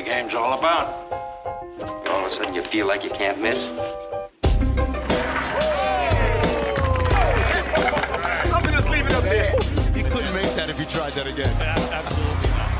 the game's all about. All of a sudden, you feel like you can't miss. I'm gonna just leave it up there. You couldn't make that if you tried that again. Absolutely not.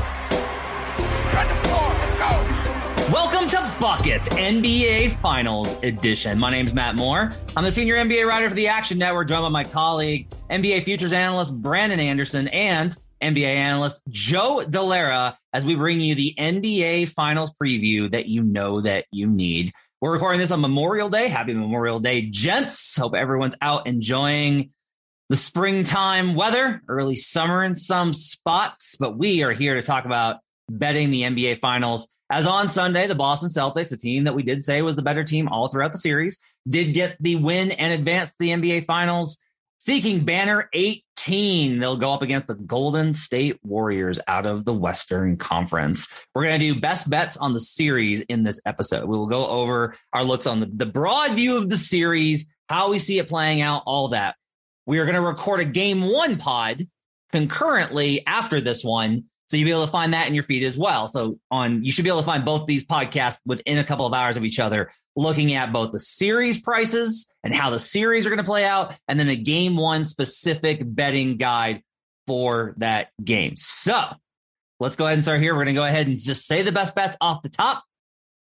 Spread the floor. Let's go. Welcome to Buckets NBA Finals Edition. My name's Matt Moore. I'm the senior NBA writer for the Action Network, joined by my colleague, NBA futures analyst Brandon Anderson, and NBA analyst Joe Dellera, as we bring you the NBA Finals preview that you know that you need. We're recording this on Memorial Day. Happy Memorial Day, gents. Hope everyone's out enjoying the springtime weather, early summer in some spots, but we are here to talk about betting the NBA Finals. As on Sunday, the Boston Celtics, the team that we did say was the better team all throughout the series, did get the win and advance the NBA Finals, seeking banner 18. They'll go up against the Golden State Warriors out of the Western Conference. We're going to do best bets on the series in this episode. We will go over our looks on the, the broad view of the series, how we see it playing out, all that. We are going to record a game one pod concurrently after this one. So you'll be able to find that in your feed as well. So on you should be able to find both these podcasts within a couple of hours of each other, looking at both the series prices and how the series are going to play out, and then a game one specific betting guide for that game. So let's go ahead and start here. We're going to go ahead and just say the best bets off the top.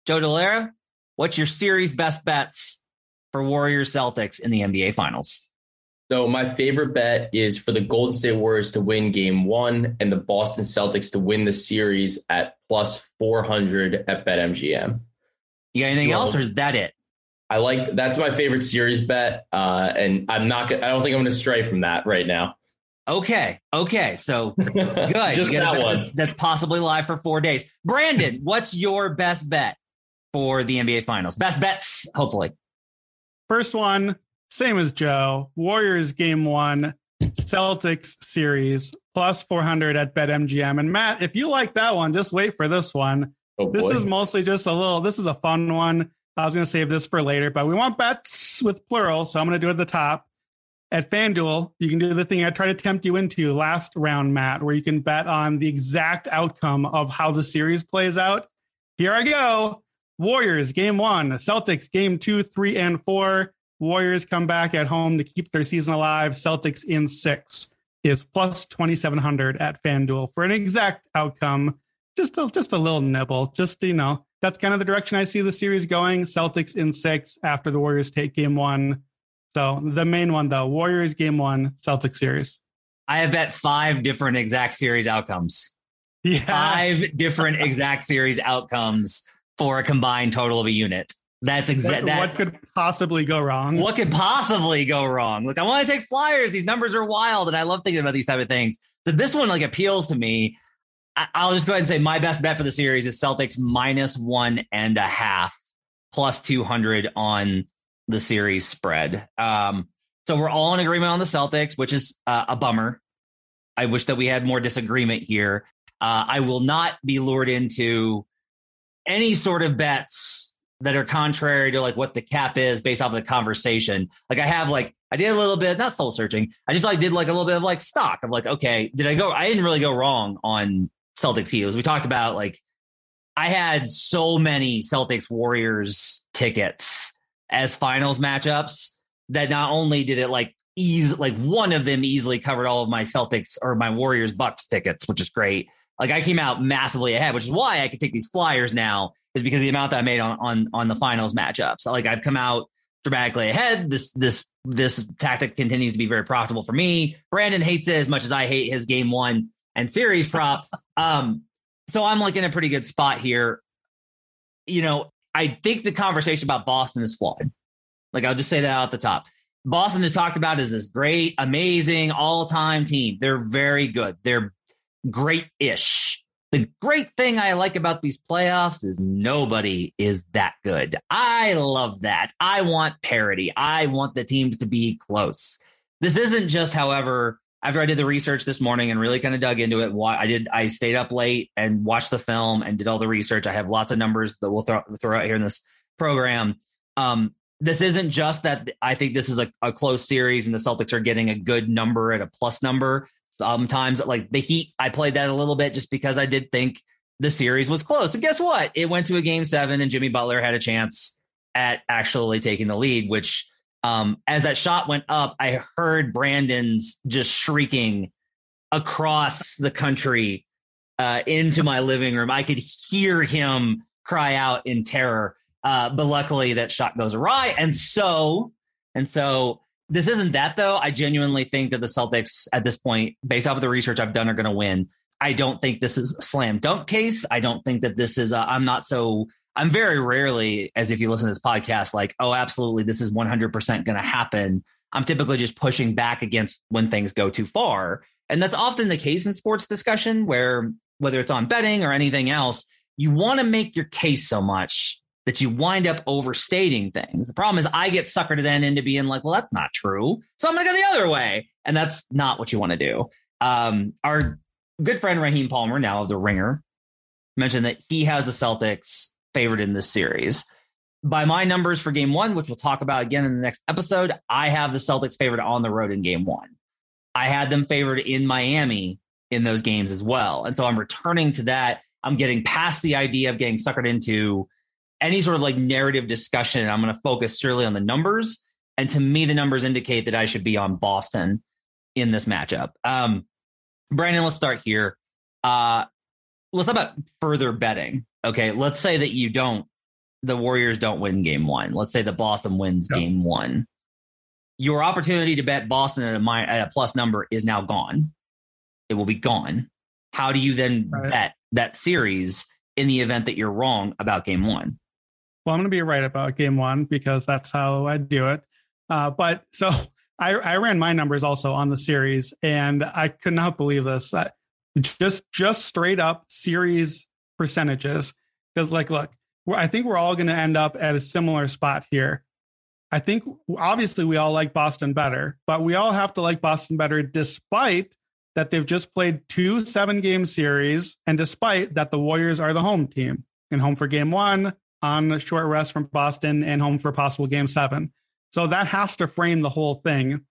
Joe Dellera, what's your series best bets for Warriors Celtics in the NBA Finals? So my favorite bet is for the Golden State Warriors to win game one and the Boston Celtics to win the series at plus 400 at BetMGM. You got anything Well- else, or is that it? I like that's my favorite series bet. Uh, and I'm not I don't think I'm gonna stray from that right now. Okay, okay, so good. Just You got a that one. That's, that's possibly live for four days. Brandon, what's your best bet for the NBA Finals? Best bets, hopefully. First one, same as Joe. Warriors game one, Celtics series plus 400 at BetMGM. And Matt, if you like that one, just wait for this one. Oh This is mostly just a little, this is a fun one. I was going to save this for later, but we want bets with plural. So I'm going to do it at the top. At FanDuel, you can do the thing I tried to tempt you into last round, Matt, where you can bet on the exact outcome of how the series plays out. Here I go. Warriors game one, Celtics game two, three, and four. Warriors come back at home to keep their season alive. Celtics in six is plus 2,700 at FanDuel for an exact outcome. Just a, just a little nibble. Just, you know, that's kind of the direction I see the series going. Celtics in six after the Warriors take game one. So the main one, though, Warriors game one, Celtics series. I have bet five different exact series outcomes. Yes. Five different exact series outcomes for a combined total of a unit. That's What, exact. what could possibly go wrong? what could possibly go wrong? Look, I want to take flyers. These numbers are wild, and I love thinking about these type of things. So this one like appeals to me. I- I'll just go ahead and say my best bet for the series is Celtics minus one and a half, plus two hundred on the series spread. Um, so we're all in agreement on the Celtics, which is uh, a bummer. I wish that we had more disagreement here. Uh, I will not be lured into any sort of bets that are contrary to like what the cap is based off of the conversation. Like I have like I did a little bit, not soul searching. I just like did like a little bit of like stock of like, okay, did I go? I didn't really go wrong on Celtics Heels. We talked about like I had so many Celtics Warriors tickets as finals matchups that not only did it like ease like one of them easily covered all of my Celtics or my Warriors Bucks tickets, which is great. Like I came out massively ahead, which is why I could take these flyers now is because of the amount that I made on on on the finals matchups. Like I've come out dramatically ahead. This this this tactic continues to be very profitable for me. Brandon hates it as much as I hate his game one and series prop. Um, so I'm like in a pretty good spot here. You know, I think the conversation about Boston is flawed. Like I'll just say that out the top. Boston is talked about as this great, amazing, all-time team. They're very good. They're great-ish. The great thing I like about these playoffs is nobody is that good. I love that. I want parity. I want the teams to be close. This isn't just, however, after I did the research this morning and really kind of dug into it, I did. I stayed up late and watched the film and did all the research. I have lots of numbers that we'll throw, throw out here in this program. Um, this isn't just that I think this is a, a close series and the Celtics are getting a good number at a plus number. Sometimes, like the Heat, I played that a little bit just because I did think the series was close. And guess what? It went to a game seven, and Jimmy Butler had a chance at actually taking the lead, which um, as that shot went up, I heard Brandon's just shrieking across the country uh, into my living room. I could hear him cry out in terror. Uh, but luckily, that shot goes awry, and so and so this isn't that though. I genuinely think that the Celtics at this point, based off of the research I've done, are going to win. I don't think this is a slam dunk case. I don't think that this is. i am not so. I'm very rarely, as if you listen to this podcast, like, oh, absolutely, this is 100% going to happen. I'm typically just pushing back against when things go too far. And that's often the case in sports discussion, where whether it's on betting or anything else, you want to make your case so much that you wind up overstating things. The problem is I get suckered then into being like, well, that's not true. So I'm going to go the other way. And that's not what you want to do. Um, our good friend Raheem Palmer, now of the Ringer, mentioned that he has the Celtics favored in this series. By my numbers for game one, which we'll talk about again in the next episode, I have the Celtics favored on the road in game one. I had them favored in Miami in those games as well. And so I'm returning to that. I'm getting past the idea of getting suckered into any sort of like narrative discussion. I'm going to focus surely on the numbers. And to me, the numbers indicate that I should be on Boston in this matchup. Um, Brandon, let's start here. Uh, let's talk about further betting. Okay, let's say that you don't, the Warriors don't win game one. Let's say the Boston wins yep. game one. Your opportunity to bet Boston at a, minus, at a plus number is now gone. It will be gone. How do you then right. bet that series in the event that you're wrong about game one? Well, I'm going to be right about game one because that's how I do it. Uh, but so I, I ran my numbers also on the series, and I could not believe this. I, just just straight up series percentages. Because like, look, I think we're all going to end up at a similar spot here. I think obviously we all like Boston better, but we all have to like Boston better despite that they've just played two seven game series and despite that the Warriors are the home team and home for game one on a short rest from Boston and home for possible game seven. So that has to frame the whole thing.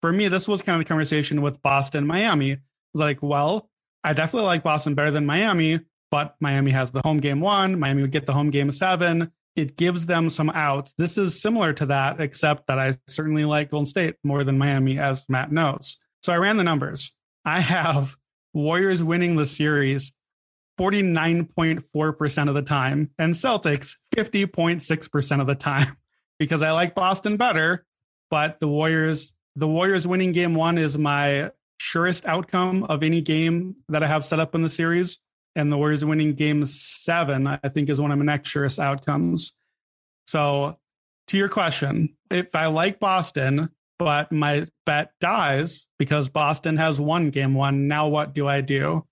For me, this was kind of the conversation with Boston, Miami. It was like, well, I definitely like Boston better than Miami, but Miami has the home game one. Miami would get the home game seven. It gives them some out. This is similar to that, except that I certainly like Golden State more than Miami, as Matt knows. So I ran the numbers. I have Warriors winning the series 49.4% of the time and Celtics 50.6% of the time because I like Boston better. But the Warriors, the Warriors winning game one is my surest outcome of any game that I have set up in the series. And the Warriors winning game seven, I think, is one of my next surest outcomes. So, to your question, if I like Boston, but my bet dies because Boston has won game one, now what do I do?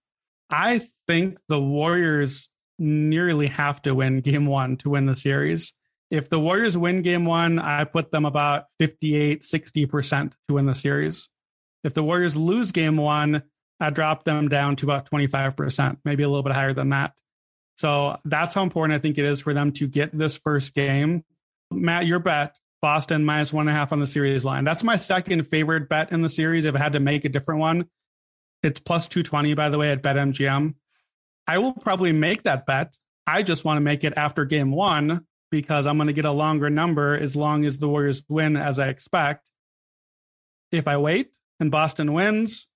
I think the Warriors nearly have to win game one to win the series if the Warriors win game one, I put them about 58, 60% to win the series. If the Warriors lose game one, I drop them down to about 25%, maybe a little bit higher than that. So that's how important I think it is for them to get this first game. Matt, your bet, Boston minus one and a half on the series line. That's my second favorite bet in the series. If I had to make a different one, it's plus 220, by the way, at BetMGM. I will probably make that bet. I just want to make it after game one because I'm going to get a longer number as long as the Warriors win as I expect. If I wait and Boston wins,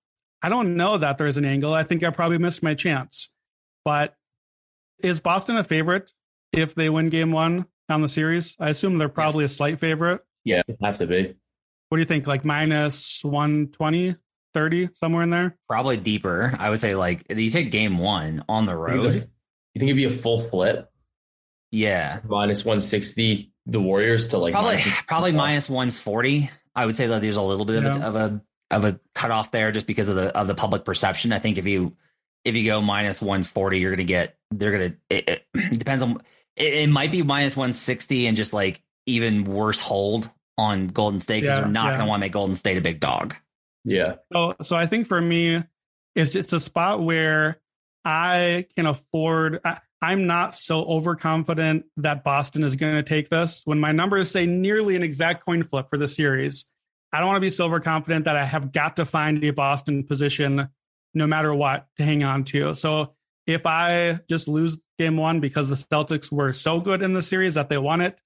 I don't know that there's an angle. I think I probably missed my chance. But is Boston a favorite if they win game one on the series? I assume they're probably yes. a slight favorite. Yeah, have to be. What do you think? Like minus 120, 30, somewhere in there? Probably deeper. I would say like you take game one on the road. You think it'd be a full flip? Yeah. Minus 160, the Warriors to like probably probably minus 140. I would say that there's a little bit yeah. of, a, of a of a cutoff there just because of the of the public perception. I think if you if you go minus 140, you're gonna get they're gonna it, it depends on it, it, might be minus 160 and just like even worse hold on Golden State because yeah, they're not yeah. gonna want to make Golden State a big dog. Yeah. So so I think for me, it's just a spot where I can afford. I, I'm not so overconfident that Boston is going to take this. When my numbers say nearly an exact coin flip for the series, I don't want to be so overconfident that I have got to find a Boston position no matter what to hang on to. So if I just lose game one because the Celtics were so good in the series that they won it,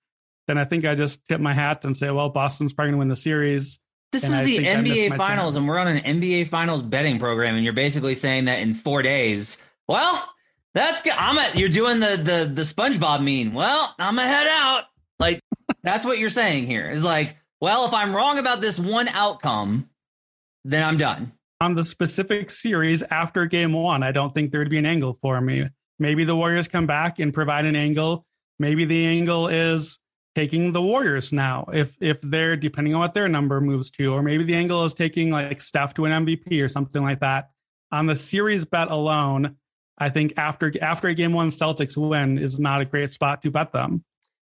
then I think I just tip my hat and say, well, Boston's probably going to win the series. This And is I the think I missed NBA Finals, chance. and we're on an NBA Finals betting program, and you're basically saying that in four days. Well, that's good. I'm at. You're doing the the the SpongeBob mean. Well, I'm gonna head out. Like that's what you're saying here. Is like, well, if I'm wrong about this one outcome, then I'm done. On the specific series after game one, I don't think there'd be an angle for me. Maybe the Warriors come back and provide an angle. Maybe the angle is taking the Warriors now, if if they're depending on what their number moves to, or maybe the angle is taking like Steph to an MVP or something like that. On the series bet alone, I think after after a game one Celtics win is not a great spot to bet them.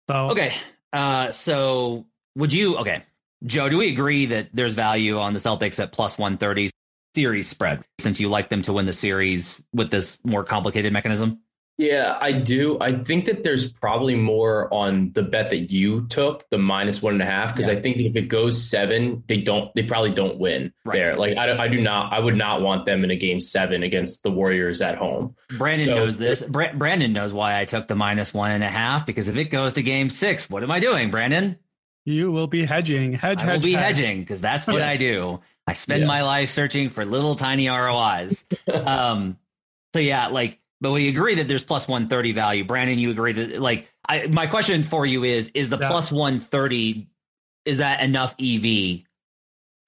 So Okay. Uh, so would you? Okay, Joe, do we agree that there's value on the Celtics at plus 130 series spread since you like them to win the series with this more complicated mechanism? Yeah, I do. I think that there's probably more on the bet that you took, the minus one and a half, because Yeah. I think if it goes seven, they don't, they probably don't win Right. there. Like I, don't- I do not, I would not want them in a game seven against the Warriors at home. Brandon So- knows this. Bra- Brandon knows why I took the minus one and a half because if it goes to game six, what am I doing, Brandon? you will be hedging. Hedge, I will hedge, be hedge. hedging because that's what Yeah. I do. I spend Yeah. my life searching for little tiny ROIs. um, so yeah, like, but we agree that there's plus 130 value. Brandon, you agree that like I, my question for you is is the Yeah. plus 130 is that enough EV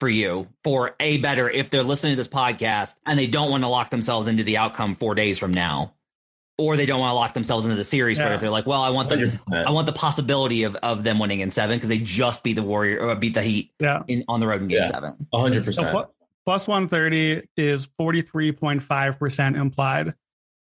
for you for a better if they're listening to this podcast and they don't want to lock themselves into the outcome four days from now, or they don't want to lock themselves into the series. But if they're like, well, I want them, 100%. I want the possibility of of them winning in seven because they just beat the Warrior or beat the Heat Yeah. in on the road in game Yeah. seven. One hundred percent. pl- plus 130 is 43.5% implied.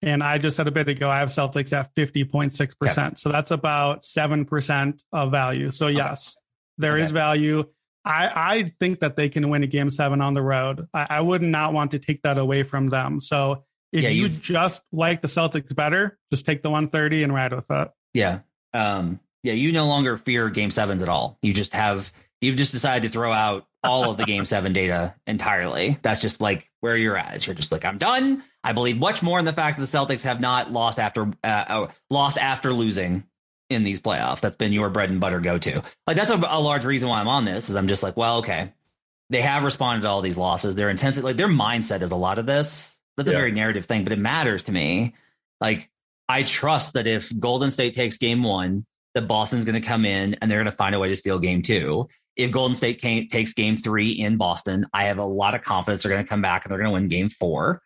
And I just said a bit ago, I have Celtics at 50.6%. So that's about 7% of value. So, yes, there is Okay. value. I, I think that they can win a game seven on the road. I, I would not want to take that away from them. So, if Yeah, you just like the Celtics better, just take the 130 and ride with it. Yeah. Um, yeah, you no longer fear game sevens at all. You just have you've just decided to throw out all of the game seven data entirely. That's just like where you're at. You're just like, I'm done. I believe much more in the fact that the Celtics have not lost after uh, uh, lost after losing in these playoffs. That's been your bread and butter go to. Like that's a, a large reason why I'm on this. Is I'm just like, well, okay, they have responded to all these losses. Their intensity, like their mindset, is a lot of this. That's a very narrative thing, but it matters to me. Like I trust that if Golden State takes game one, that Boston's going to come in and they're going to find a way to steal game two. If Golden State came, takes game three in Boston, I have a lot of confidence they're going to come back and they're going to win game four.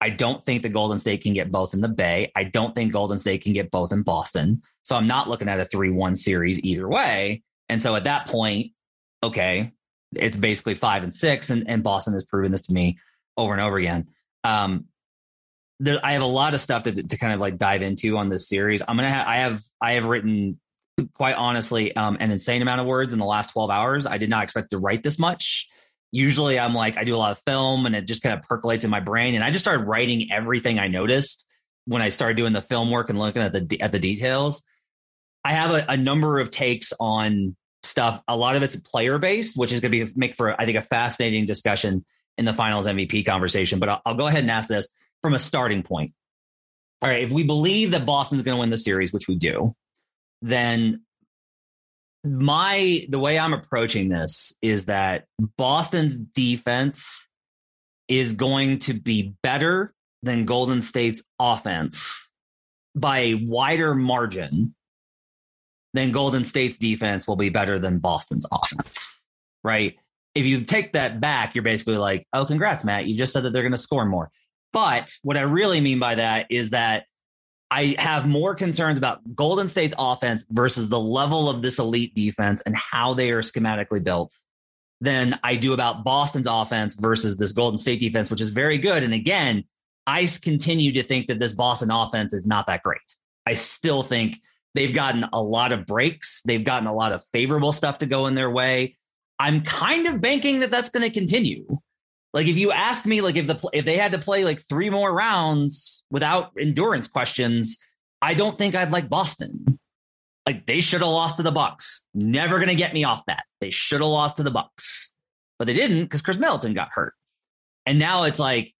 I don't think the Golden State can get both in the Bay. I don't think Golden State can get both in Boston. So I'm not looking at a 3 1 series either way. And so at that point, okay, it's basically five and six. And, and Boston has proven this to me over and over again. Um, there, I have a lot of stuff to, to kind of like dive into on this series. I'm gonna, ha- I have, I have written quite honestly um, an insane amount of words in the last 12 hours. I did not expect to write this much. Usually, I'm like, I do a lot of film, and it just kind of percolates in my brain. And I just started writing everything I noticed when I started doing the film work and looking at the at the details. I have a, a number of takes on stuff. A lot of it's player based, which is going to be make for I think a fascinating discussion in the finals MVP conversation. But I'll, I'll go ahead and ask this from a starting point. All right, if we believe that Boston's going to win the series, which we do, then my the way I'm approaching this is that Boston's defense is going to be better than Golden State's offense by a wider margin then Golden State's defense will be better than Boston's offense. Right? If you take that back, you're basically like, "Oh, congrats, Matt. You just said that they're going to score more." But what I really mean by that is that I have more concerns about Golden State's offense versus the level of this elite defense and how they are schematically built than I do about Boston's offense versus this Golden State defense, which is very good. And again, I continue to think that this Boston offense is not that great. I still think they've gotten a lot of breaks, they've gotten a lot of favorable stuff to go in their way. I'm kind of banking that that's going to continue. Like if you ask me, like if the if they had to play like three more rounds without endurance questions, I don't think I'd like Boston. Like they should have lost to the Bucks. Never to get me off that. They should have lost to the Bucks, but they didn't because Khris Middleton got hurt. And now it's like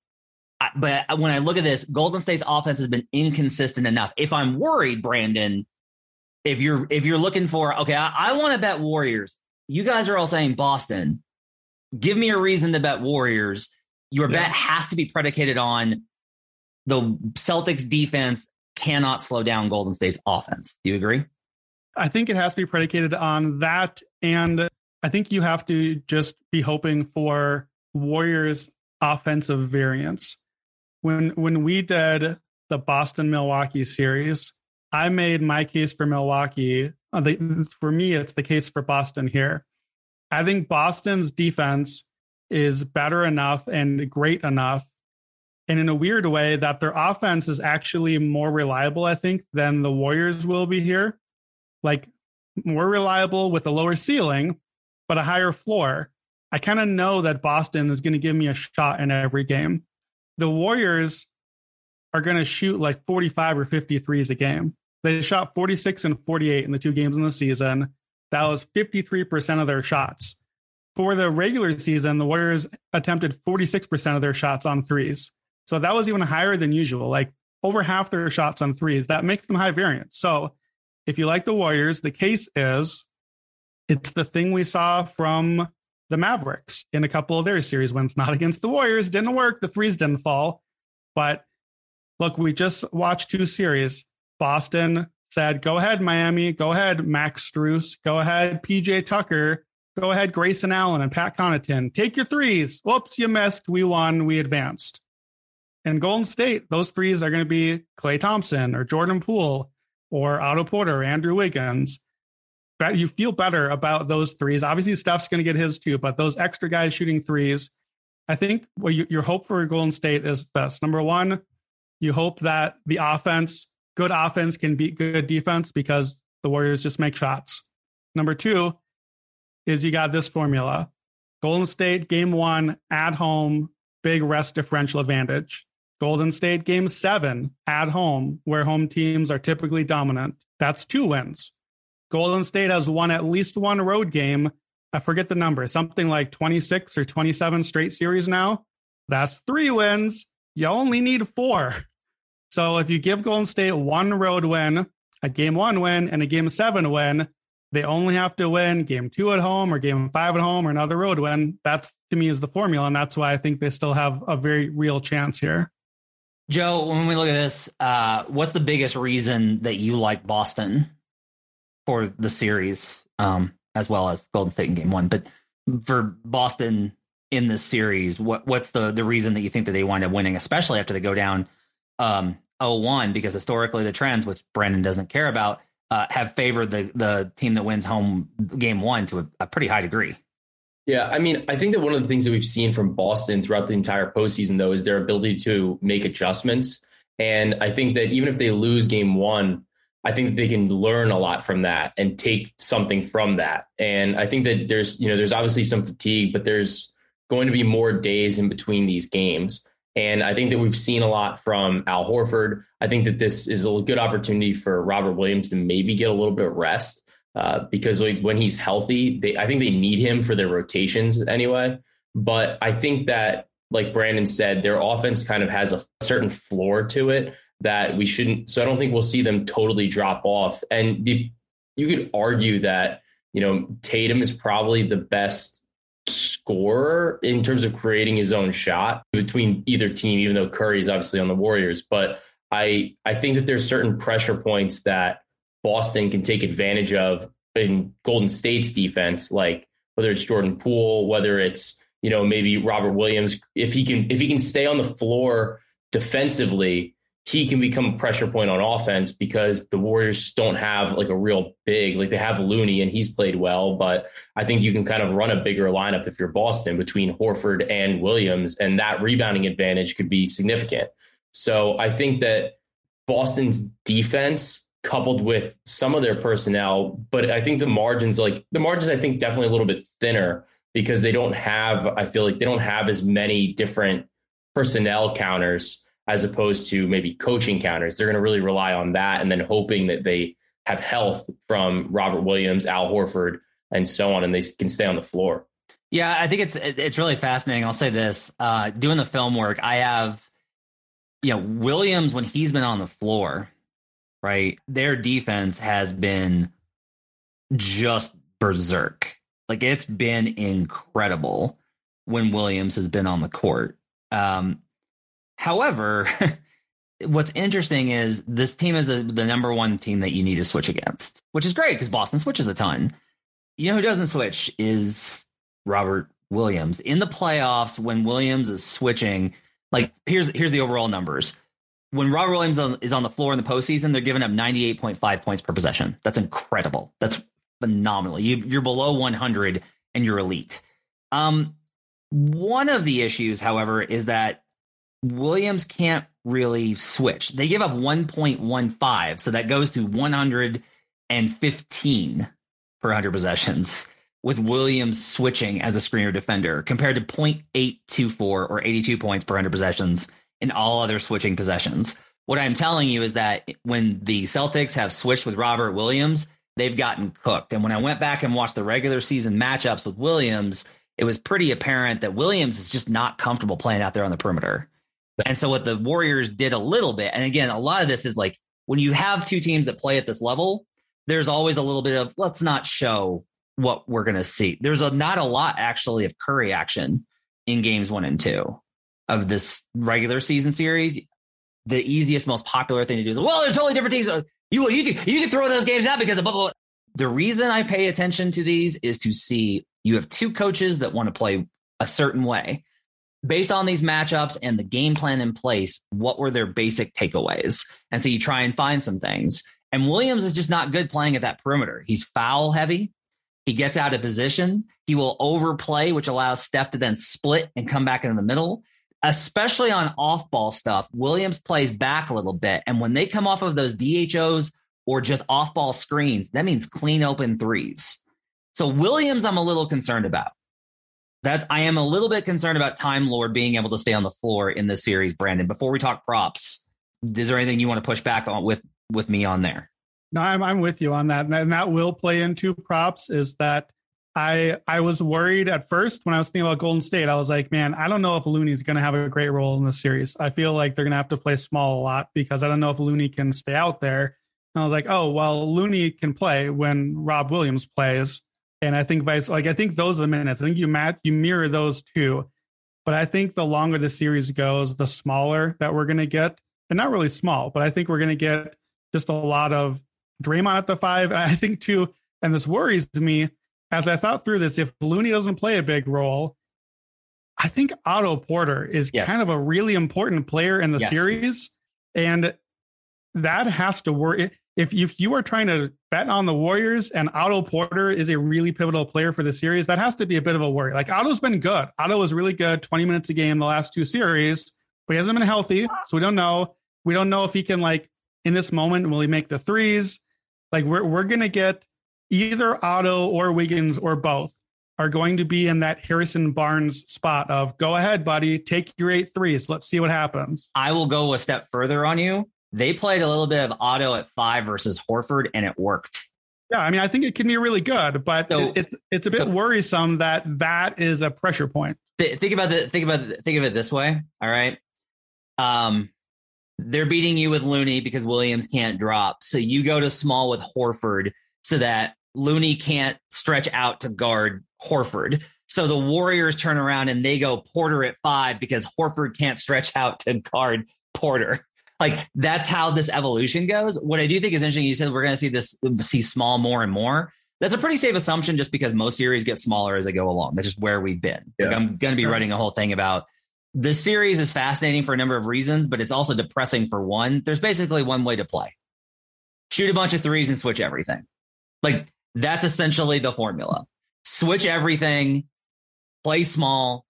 but when I look at this, Golden State's offense has been inconsistent enough. If I'm worried, Brandon, if you're if you're looking for okay, I, I want to bet Warriors. You guys are all saying Boston. Give me a reason to bet Warriors. Your yeah. bet has to be predicated on the Celtics defense cannot slow down Golden State's offense. Do you agree? I think it has to be predicated on that. And I think you have to just be hoping for Warriors offensive variance. When when we did the Boston Milwaukee series, I made my case for Milwaukee. Uh, for me, it's the case for Boston here. I think Boston's defense is better enough and great enough and in a weird way that their offense is actually more reliable, I think, than the Warriors will be here. Like more reliable with a lower ceiling, but a higher floor. I kind of know that Boston is going to give me a shot in every game. The Warriors are going to shoot like 45 or 53s a game. They shot 46 and 48 in the two games in the season. That was 53% of their shots. For the regular season, the Warriors attempted 46% of their shots on threes. So that was even higher than usual, like over half their shots on threes. That makes them high variance. So if you like the Warriors, the case is it's the thing we saw from the Mavericks in a couple of their series wins, not against the Warriors. Didn't work. The threes didn't fall. But look, we just watched two series. Boston said, go ahead, Miami. Go ahead, Max Strus. Go ahead, PJ Tucker. Go ahead, Grayson Allen and Pat Connaughton. Take your threes. Whoops, you missed. We won. We advanced. And Golden State, those threes are going to be Klay Thompson or Jordan Poole or Otto Porter or Andrew Wiggins. But you feel better about those threes. Obviously, Steph's going to get his too, but those extra guys shooting threes, I think what you, your hope for Golden State is this. Number one, you hope that the offense, good offense, can beat good defense because the Warriors just make shots. Number two is you got this formula Golden State, game one, at home, big rest differential advantage. Golden State game seven at home, where home teams are typically dominant. That's two wins. Golden State has won at least one road game. I forget the number, something like 26 or 27 straight series now. That's three wins. You only need four. So if you give Golden State one road win, a game one win, and a game seven win, they only have to win game two at home or game five at home or another road win. That's to me is the formula. And that's why I think they still have a very real chance here. Joe, when we look at this, uh, what's the biggest reason that you like Boston for the series, um, as well as Golden State in Game One? But for Boston in this series, what what's the the reason that you think that they wind up winning, especially after they go down um, 0-1? Because historically, the trends, which Brandon doesn't care about, uh, have favored the the team that wins home Game One to a, a pretty high degree. Yeah, I mean, I think that one of the things that we've seen from Boston throughout the entire postseason, though, is their ability to make adjustments. And I think that even if they lose game one, I think they can learn a lot from that and take something from that. And I think that there's, you know, there's obviously some fatigue, but there's going to be more days in between these games. And I think that we've seen a lot from Al Horford. I think that this is a good opportunity for Robert Williams to maybe get a little bit of rest uh, because like when he's healthy, they I think they need him for their rotations anyway. But I think that, like Brandon said, their offense kind of has a certain floor to it that we shouldn't. So I don't think we'll see them totally drop off. And the, you could argue that you know Tatum is probably the best scorer in terms of creating his own shot between either team, even though Curry is obviously on the Warriors. But I I think that there's certain pressure points that Boston can take advantage of in Golden State's defense, like whether it's Jordan Poole, whether it's you know maybe Robert Williams, if he can if he can stay on the floor defensively, he can become a pressure point on offense because the Warriors don't have like a real big like they have Looney and he's played well, but I think you can kind of run a bigger lineup if you're Boston between Horford and Williams, and that rebounding advantage could be significant. So I think that Boston's defense coupled with some of their personnel. But I think the margins, like the margins, I think definitely a little bit thinner because they don't have, I feel like they don't have as many different personnel counters as opposed to maybe coaching counters. They're going to really rely on that and then hoping that they have health from Robert Williams, Al Horford, and so on, and they can stay on the floor. Yeah, I think it's it's really fascinating. I'll say this: uh, doing the film work, I have you know, Williams, when he's been on the floor, right, their defense has been just berserk. Like it's been incredible when Williams has been on the court. Um, however, what's interesting is this team is the, the number one team that you need to switch against, which is great because Boston switches a ton. You know who doesn't switch is Robert Williams. In the playoffs, when Williams is switching, like here's here's the overall numbers. When Robert Williams is on the floor in the postseason, they're giving up 98.5 points per possession. That's incredible. That's phenomenal. You, you're below 100 and you're elite. Um, one of the issues, however, is that Williams can't really switch. They give up 1.15, so that goes to 115 per 100 possessions with Williams switching as a screener defender compared to 0.824 or 82 points per 100 possessions in all other switching possessions. What I'm telling you is that when the Celtics have switched with Robert Williams, they've gotten cooked. And when I went back and watched the regular season matchups with Williams, it was pretty apparent that Williams is just not comfortable playing out there on the perimeter. And so what the Warriors did a little bit, and again, a lot of this is like when you have two teams that play at this level, there's always a little bit of let's not show what we're going to see. There's a, not a lot actually of Curry action in games one and two of this regular season series. The easiest, most popular thing to do is, well, there's totally different teams. You you can you can throw those games out because of blah, blah, blah. The reason I pay attention to these is to see you have two coaches that want to play a certain way. Based on these matchups and the game plan in place, what were their basic takeaways? And so you try and find some things. And Williams is just not good playing at that perimeter. He's foul heavy. He gets out of position. He will overplay, which allows Steph to then split and come back into the middle. Especially on off ball stuff, Williams plays back a little bit. And when they come off of those DHOs or just off ball screens, that means clean open threes. So Williams, I'm a little concerned about. That I am a little bit concerned about Time Lord being able to stay on the floor in this series, Brandon. Before we talk props, is there anything you want to push back on with with me on there? No, I'm I'm with you on that, and that will play into props. Is that I I was worried at first when I was thinking about Golden State. I was like, man, I don't know if Looney's going to have a great role in the series. I feel like they're going to have to play small a lot because I don't know if Looney can stay out there. And I was like, oh well, Looney can play when Rob Williams plays, and I think vice like I think those are the minutes. I think you match you mirror those two, but I think the longer the series goes, the smaller that we're going to get, and not really small, but I think we're going to get just a lot of Draymond at the five. I think too, and this worries me as I thought through this. If Looney doesn't play a big role, I think Otto Porter is Yes. kind of a really important player in the Yes. series, and that has to work. If if you are trying to bet on the Warriors and Otto Porter is a really pivotal player for the series, that has to be a bit of a worry. Like Otto's been good. Otto was really good, twenty minutes a game the last two series, but he hasn't been healthy, so we don't know. We don't know if he can like in this moment will he make the threes. Like we're we're gonna get either Otto or Wiggins or both are going to be in that Harrison Barnes spot of go ahead, buddy, take your eight threes. Let's see what happens. I will go a step further on you. They played a little bit of Otto at five versus Horford, and it worked. Yeah, I mean, I think it can be really good, but So- it, it's it's a bit so- worrisome that that is a pressure point. Th- think about the think about the, think of it this way. All right, um, they're beating you with Looney because Williams can't drop, so you go to small with Horford so that Looney can't stretch out to guard Horford. So the Warriors turn around and they go Porter at five because Horford can't stretch out to guard Porter. Like that's how this evolution goes. What I do think is interesting, you said we're going to see this see small more and more. That's a pretty safe assumption just because most series get smaller as they go along. That's just where we've been. Like I'm going to be writing a whole thing about this series is fascinating for a number of reasons, but it's also depressing for one. There's basically one way to play. Shoot a bunch of threes and switch everything. Like that's essentially the formula. Switch everything, play small,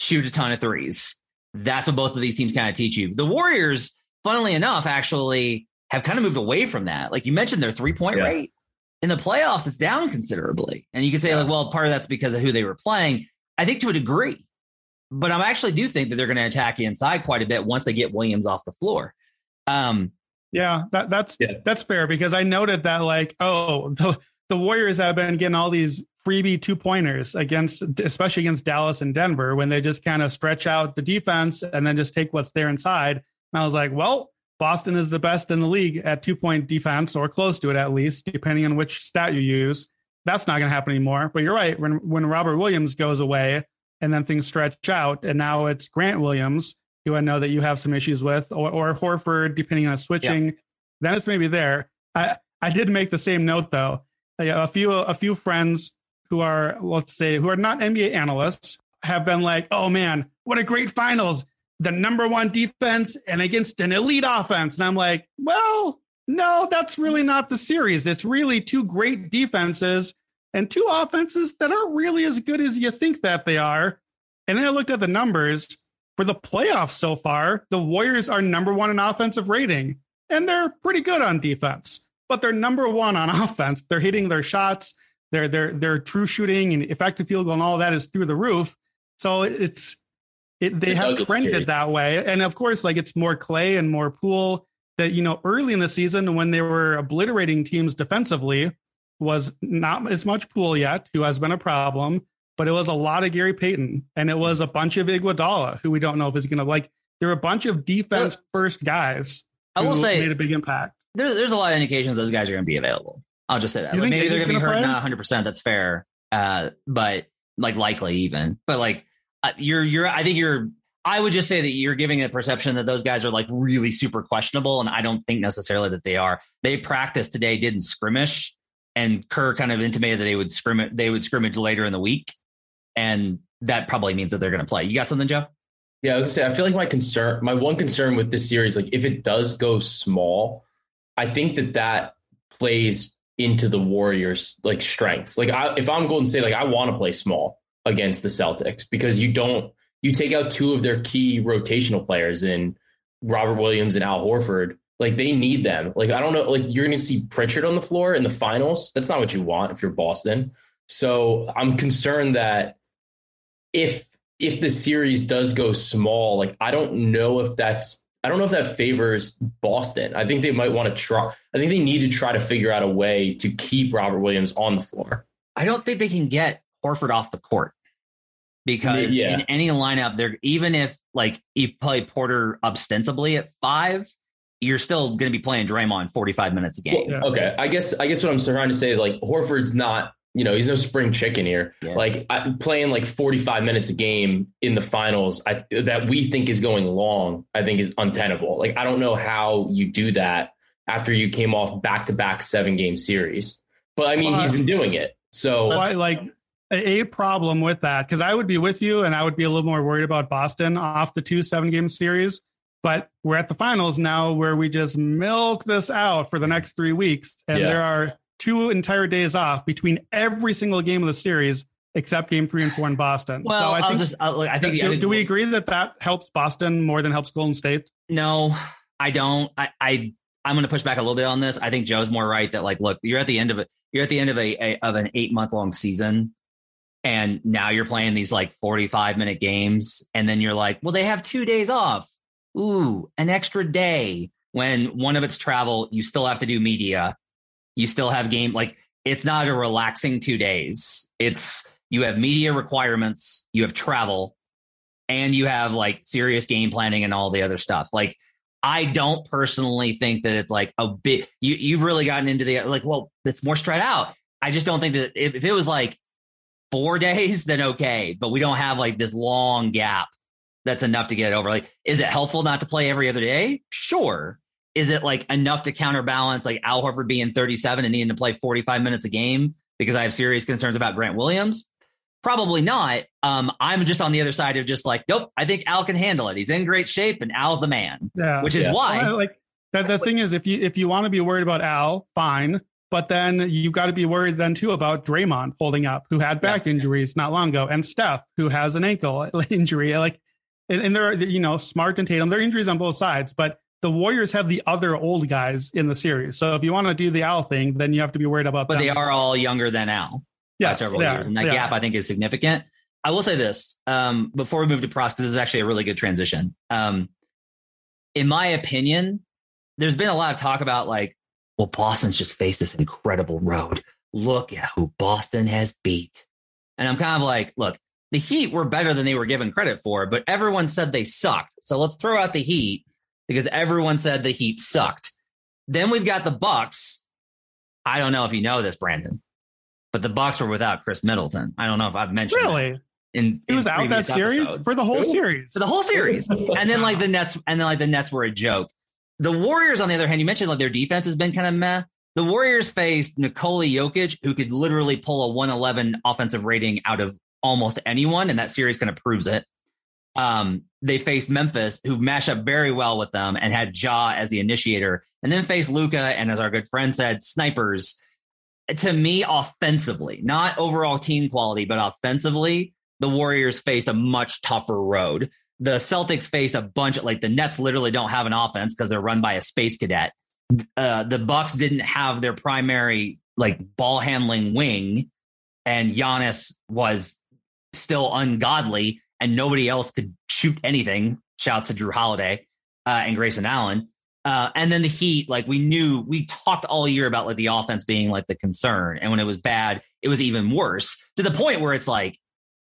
shoot a ton of threes. That's what both of these teams kind of teach you. The Warriors, funnily enough, actually have kind of moved away from that. Like you mentioned, their three point Yeah. rate in the playoffs, it's down considerably. And you could say, like, well, part of that's because of who they were playing. I think to a degree, but I actually do think that they're going to attack inside quite a bit once they get Williams off the floor. Um, Yeah, that that's Yeah. that's fair because I noted that like, oh, the the Warriors have been getting all these freebie two pointers against, especially against Dallas and Denver, when they just kind of stretch out the defense and then just take what's there inside. And I was like, well, Boston is the best in the league at two point defense or close to it at least, depending on which stat you use. That's not going to happen anymore. But you're right. When when Robert Williams goes away and then things stretch out, and now it's Grant Williams, who I know that you have some issues with, or, or Horford, depending on switching, yeah. then it's maybe there. I I did make the same note though. A few a few friends who are let's say who are not NBA analysts have been like, "Oh man, what a great finals! The number one defense and against an elite offense." And I'm like, "Well, no, that's really not the series. It's really two great defenses and two offenses that aren't really as good as you think that they are." And then I looked at the numbers for the playoffs so far. The Warriors are number one in offensive rating, and they're pretty good on defense, but they're number one on offense. They're hitting their shots. Their their their true shooting and effective field goal and all that is through the roof. So it's it, they have trended that way, and of course, like it's more Klay and more Poole That you know, early in the season when they were obliterating teams defensively, was not as much Poole yet, who has been a problem, but it was a lot of Gary Payton, and it was a bunch of Iguodala, who we don't know if he's going to like. There were a bunch of defense first guys. I will say made a big impact. There's there's a lot of indications those guys are going to be available. I'll just say that. Like, maybe they're going to be hurt, play? not 100. percent That's fair, uh, but like likely even. But like uh, you're you're I think you're I would just say that you're giving a perception that those guys are like really super questionable, and I don't think necessarily that they are. They practiced today, didn't scrimmage, and Kerr kind of intimated that they would scrimmage they would scrimmage later in the week, and that probably means that they're going to play. You got something, Joe? Yeah, I was gonna say I feel like my concern, my one concern with this series, like if it does go small, I think that that plays into the Warriors like strengths. Like I, if I'm Golden State, like I want to play small against the Celtics because you don't you take out two of their key rotational players in Robert Williams and Al Horford. Like they need them. Like I don't know. Like you're going to see Pritchard on the floor in the finals. That's not what you want if you're Boston. So I'm concerned that if if the series does go small, like I don't know if that's I don't know if that favors Boston. I think they might want to try. I think they need to try to figure out a way to keep Robert Williams on the floor. I don't think they can get Horford off the court because yeah. in any lineup, they're even if like you play Porter ostensibly at five, you're still going to be playing Draymond 45 minutes a game. Well, okay, I guess I guess what I'm trying to say is like Horford's not you know, he's no spring chicken here. Yeah. Like I, playing like 45 minutes a game in the finals I, that we think is going long, I think is untenable. Like I don't know how you do that after you came off back to back seven game series. But I mean, he's been doing it. So well, like a problem with that, because I would be with you and I would be a little more worried about Boston off the two seven game series. But we're at the finals now where we just milk this out for the next three weeks. And yeah. there are two entire days off between every single game of the series except game three and four in Boston. Well, so I think, just, uh, I think, do, I think, do we agree that that helps Boston more than helps Golden State? No, I don't. I, I I'm going to push back a little bit on this. I think Joe's more right that like, look, you're at the end of it. You're at the end of a, a of an eight month long season, and now you're playing these like 45 minute games, and then you're like, well, they have two days off. Ooh, an extra day. When one of it's travel, you still have to do media you still have game like it's not a relaxing two days. It's you have media requirements, you have travel, and you have like serious game planning and all the other stuff. Like I don't personally think that it's like a bit you you've really gotten into the like, well, it's more spread out. I just don't think that if, if it was like four days, then okay. But we don't have like this long gap that's enough to get over. Like, is it helpful not to play every other day? Sure is it like enough to counterbalance like Al Horford being 37 and needing to play 45 minutes a game because I have serious concerns about Grant Williams? Probably not. Um, I'm just on the other side of just like, nope, I think Al can handle it. He's in great shape and Al's the man. Yeah. Which is yeah. why well, like that the thing is if you if you want to be worried about Al, fine. But then you've got to be worried then too about Draymond holding up, who had back yeah. injuries not long ago, and Steph, who has an ankle injury. Like, and, and they're you know Smart and Tatum, they're injuries on both sides, but the Warriors have the other old guys in the series. So if you want to do the Al thing, then you have to be worried about. But they are all younger than Al. Yeah, several years, and that gap I think is significant. I will say this um, before we move to pros, because this is actually a really good transition. Um, in my opinion, there's been a lot of talk about like, well, Boston's just faced this incredible road. Look at who Boston has beat. And I'm kind of like, look, the Heat were better than they were given credit for, but everyone said they sucked. So let's throw out the Heat because everyone said the Heat sucked. Then we've got the Bucks. I don't know if you know this, Brandon, but the Bucks were without Khris Middleton. I don't know if I've mentioned Really? in He was out that series episodes. for the whole Who? series. for the whole series. And then like the Nets, and then like the Nets were a joke. The Warriors, on the other hand, you mentioned like their defense has been kind of meh. The Warriors faced Nikola Jokic, who could literally pull a 111 offensive rating out of almost anyone, and that series kind of proves it. Um, they faced Memphis, who mashed up very well with them and had Ja as the initiator, and then faced Luka, and as our good friend said, snipers. To me, offensively, not overall team quality, but offensively, the Warriors faced a much tougher road. The Celtics faced a bunch of like the Nets literally don't have an offense because they're run by a space cadet. Uh, the Bucks didn't have their primary like ball handling wing, and Giannis was still ungodly, and nobody else could shoot anything. Shouts to Jrue Holiday uh, and Grayson Allen. Uh, and then the Heat, like we knew, we talked all year about like the offense being like the concern, and when it was bad, it was even worse to the point where it's like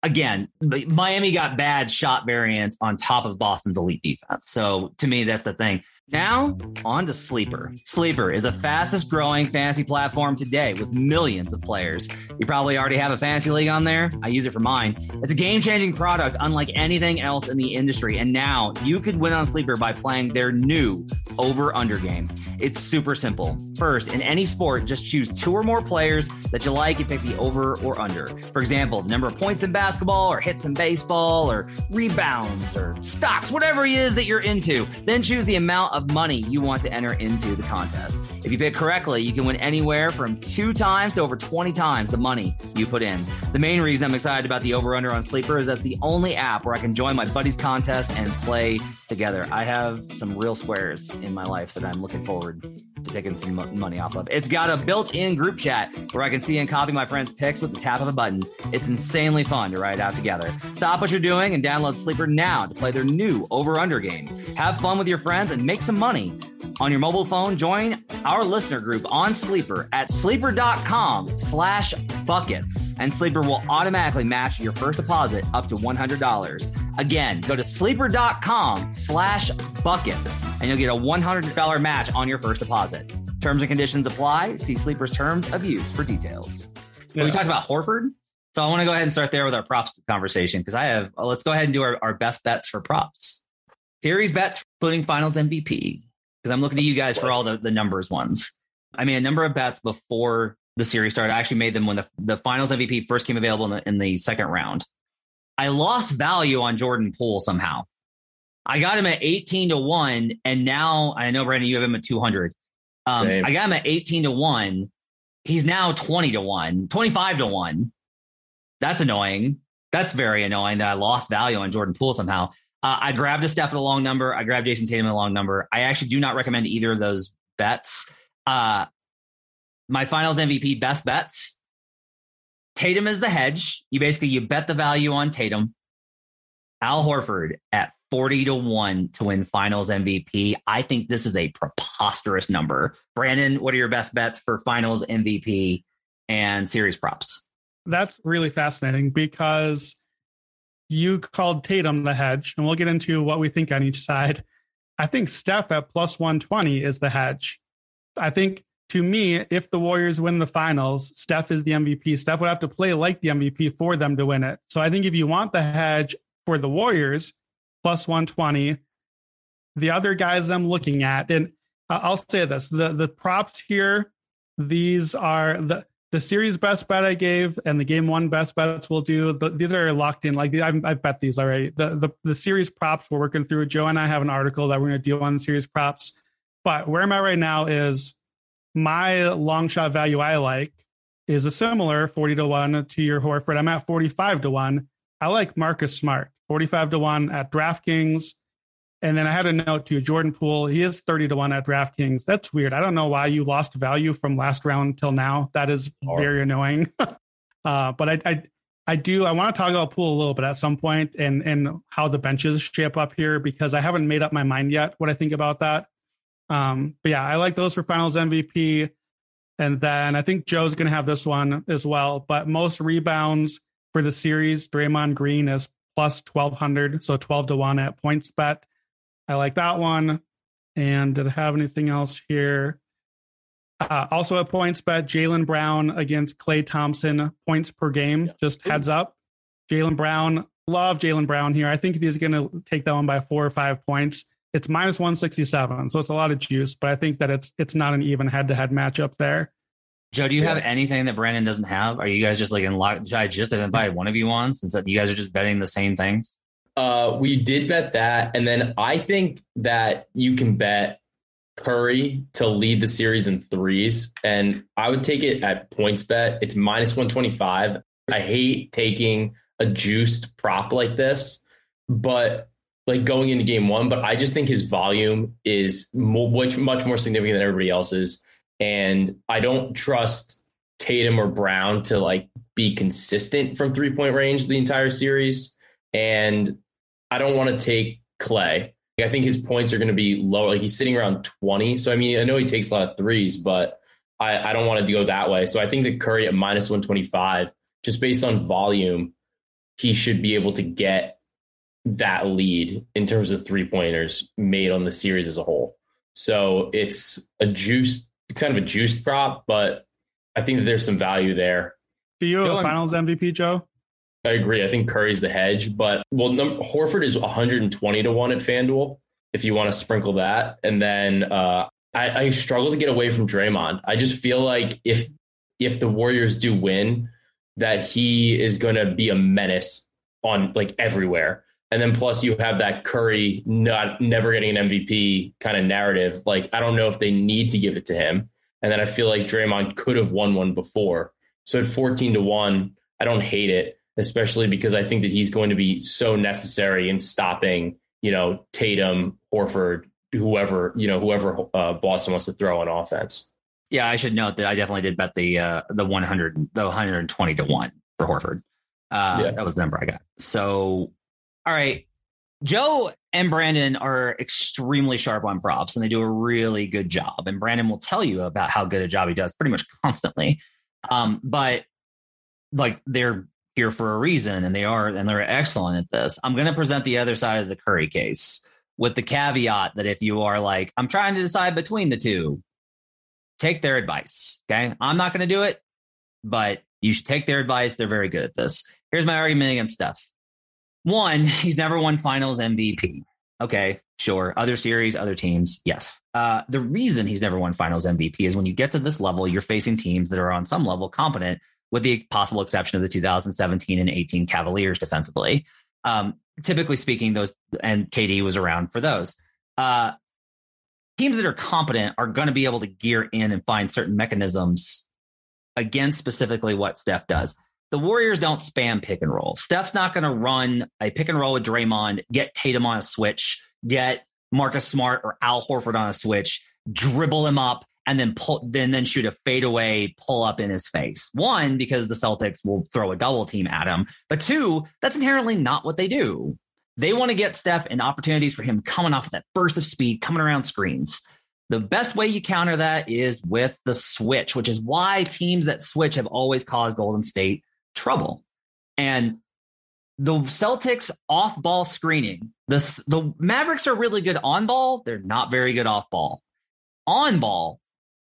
again, Miami got bad shot variance on top of Boston's elite defense. So to me, that's the thing. Now, on to Sleeper. Sleeper is the fastest growing fantasy platform today with millions of players. You probably already have a fantasy league on there. I use it for mine. It's a game changing product unlike anything else in the industry. And now you could win on Sleeper by playing their new over under game. It's super simple. First, in any sport, just choose two or more players that you like and pick the over or under. For example, the number of points in basketball or hits in baseball or rebounds or stocks, whatever it is that you're into. Then choose the amount of money you want to enter into the contest. If you pick correctly, you can win anywhere from two times to over 20 times the money you put in. The main reason I'm excited about the over under on Sleeper is that's the only app where I can join my buddies' contest and play together. I have some real squares in my life that I'm looking forward taking some money off of. It's got a built in group chat where I can see and copy my friends' picks with the tap of a button. It's insanely fun to write out together. Stop what you're doing and download Sleeper now to play their new over under game. Have fun with your friends and make some money. On your mobile phone, join our listener group on Sleeper at sleeper.com slash buckets. And Sleeper will automatically match your first deposit up to $100. Again, go to sleeper.com slash buckets and you'll get a $100 match on your first deposit. Terms and conditions apply. See Sleeper's terms of use for details. Yeah. We talked about Horford. So I want to go ahead and start there with our props conversation because I have, let's go ahead and do our, our best bets for props. Series bets, including finals MVP, because I'm looking to you guys for all the, the numbers ones. I made a number of bets before the series started. I actually made them when the, the finals MVP first came available in the, in the second round. I lost value on Jordan Poole somehow. I got him at 18 to 1, and now I know, Brandon, you have him at 200. Um, I got him at 18 to 1. He's now 20 to 1, 25 to 1. That's annoying. That's very annoying that I lost value on Jordan Poole somehow. Uh, I grabbed a Steph at a long number. I grabbed Jayson Tatum at a long number. I actually do not recommend either of those bets. Uh, my finals MVP best bets. Tatum is the hedge. You basically you bet the value on Tatum. Al Horford at 40 to 1 to win finals MVP. I think this is a preposterous number. Brandon, what are your best bets for finals MVP and series props? That's really fascinating because you called Tatum the hedge, and we'll get into what we think on each side. I think Steph at plus 120 is the hedge. I think to me, if the Warriors win the finals, Steph is the MVP. Steph would have to play like the MVP for them to win it. So I think if you want the hedge for the Warriors, plus 120, the other guys I'm looking at, and I'll say this the, the props here, these are the, the series best bet I gave and the game one best bets we'll do. The, these are locked in. Like I've, I've bet these already. The, the the series props we're working through. Joe and I have an article that we're going to deal on the series props. But where I'm at right now is my long shot value I like is a similar 40 to 1 to your Horford. I'm at 45 to 1. I like Marcus Smart, 45 to 1 at DraftKings. And then I had a note to Jordan Poole. He is 30 to 1 at DraftKings. That's weird. I don't know why you lost value from last round till now. That is very annoying. uh, but I, I I do I want to talk about Poole a little bit at some point and and how the benches shape up here because I haven't made up my mind yet what I think about that. Um, but yeah, I like those for finals MVP. And then I think Joe's gonna have this one as well. But most rebounds for the series, Draymond Green is plus twelve hundred, so twelve to one at PointsBet. I like that one. And did I have anything else here? Uh, also at points bet, Jaylen Brown against Klay Thompson, points per game. Yeah. Just heads up. Jaylen Brown, love Jaylen Brown here. I think he's going to take that one by four or five points. It's minus 167, so it's a lot of juice, but I think that it's it's not an even head to head matchup there. Joe, do you have anything that Brandon doesn't have? Are you guys just like in lock? I just have invited one of you on since that you guys are just betting the same things? Uh, we did bet that, and then I think that you can bet Curry to lead the series in threes, and I would take it at PointsBet. It's minus one twenty five. I hate taking a juiced prop like this, but like going into game one, but I just think his volume is much much more significant than everybody else's, and I don't trust Tatum or Brown to like be consistent from three point range the entire series, and I don't want to take Klay. I think his points are going to be lower. Like he's sitting around 20. So, I mean, I know he takes a lot of threes, but I, I don't want to go that way. So I think that Curry at minus 125, just based on volume, he should be able to get that lead in terms of three pointers made on the series as a whole. So it's a juiced, it's kind of a juiced prop, but I think that there's some value there. Do you have a finals MVP, Joe? I agree. I think Curry's the hedge, but well, Horford is 120 to one at FanDuel if you want to sprinkle that. And then uh, I, I struggle to get away from Draymond. I just feel like if if the Warriors do win, that he is going to be a menace on like everywhere. And then plus you have that Curry not never getting an MVP kind of narrative. Like I don't know if they need to give it to him. And then I feel like Draymond could have won one before. So at 14 to 1, I don't hate it, especially because I think that he's going to be so necessary in stopping, you know, Tatum, Horford, whoever, you know, whoever uh, Boston wants to throw on offense. Yeah, I should note that I definitely did bet the uh, the 100 the 120 to 1 for Horford. Uh, Yeah. That was the number I got. So, all right. Joe and Brandon are extremely sharp on props and they do a really good job. And Brandon will tell you about how good a job he does pretty much constantly. Um, but like they're here for a reason and they are and they're excellent at this. I'm going to present the other side of the Curry case with the caveat that if you are like, I'm trying to decide between the two, take their advice. Okay. I'm not going to do it, but you should take their advice. They're very good at this. Here's my argument against Steph. One, he's never won finals MVP. Okay, sure. Other series, other teams, yes. Uh, the reason he's never won finals MVP is when you get to this level, you're facing teams that are on some level competent, with the possible exception of the 2017 and 18 Cavaliers defensively. Um, typically speaking, those and KD was around for those. Uh, teams that are competent are going to be able to gear in and find certain mechanisms against specifically what Steph does. The Warriors don't spam pick and roll. Steph's not going to run a pick and roll with Draymond, get Tatum on a switch, get Marcus Smart or Al Horford on a switch, dribble him up, and then pull, then then shoot a fadeaway pull up in his face. One, because the Celtics will throw a double team at him, but two, that's inherently not what they do. They want to get Steph and opportunities for him coming off of that burst of speed, coming around screens. The best way you counter that is with the switch, which is why teams that switch have always caused Golden State trouble. And the Celtics off ball screening, the, the Mavericks are really good on ball. They're not very good off ball. On ball,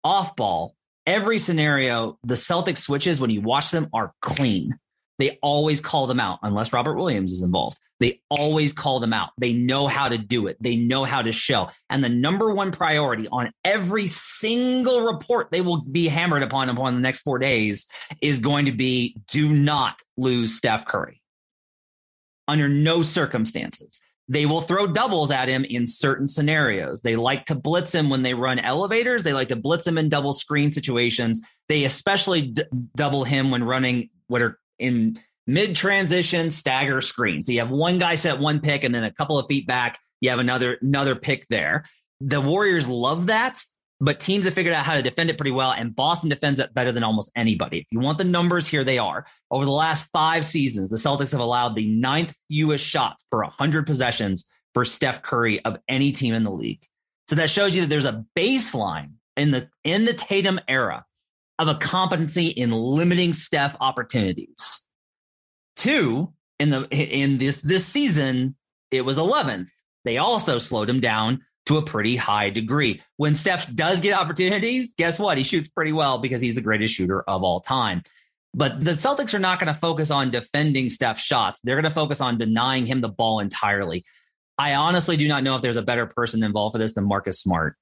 off ball, every scenario, the Celtics switches, when you watch them, are clean. They always call them out, unless Robert Williams is involved. They always call them out. They know how to do it. They know how to show. And the number one priority on every single report they will be hammered upon upon the next four days is going to be do not lose Steph Curry. Under no circumstances. They will throw doubles at him in certain scenarios. They like to blitz him when they run elevators. They like to blitz him in double screen situations. They especially d- double him when running what are in mid transition stagger screens. So you have one guy set one pick, and then a couple of feet back, you have another another pick there. The Warriors love that, but teams have figured out how to defend it pretty well, and Boston defends it better than almost anybody. If you want the numbers, here they are. Over the last five seasons, the Celtics have allowed the ninth fewest shots per 100 possessions for Steph Curry of any team in the league. So that shows you that there's a baseline in the in the Tatum era of a competency in limiting Steph opportunities. Two, in the in this this season, it was 11th. They also slowed him down to a pretty high degree. When Steph does get opportunities, guess what? He shoots pretty well because he's the greatest shooter of all time. But the Celtics are not going to focus on defending Steph's shots. They're going to focus on denying him the ball entirely. I honestly do not know if there's a better person involved for this than Marcus Smart.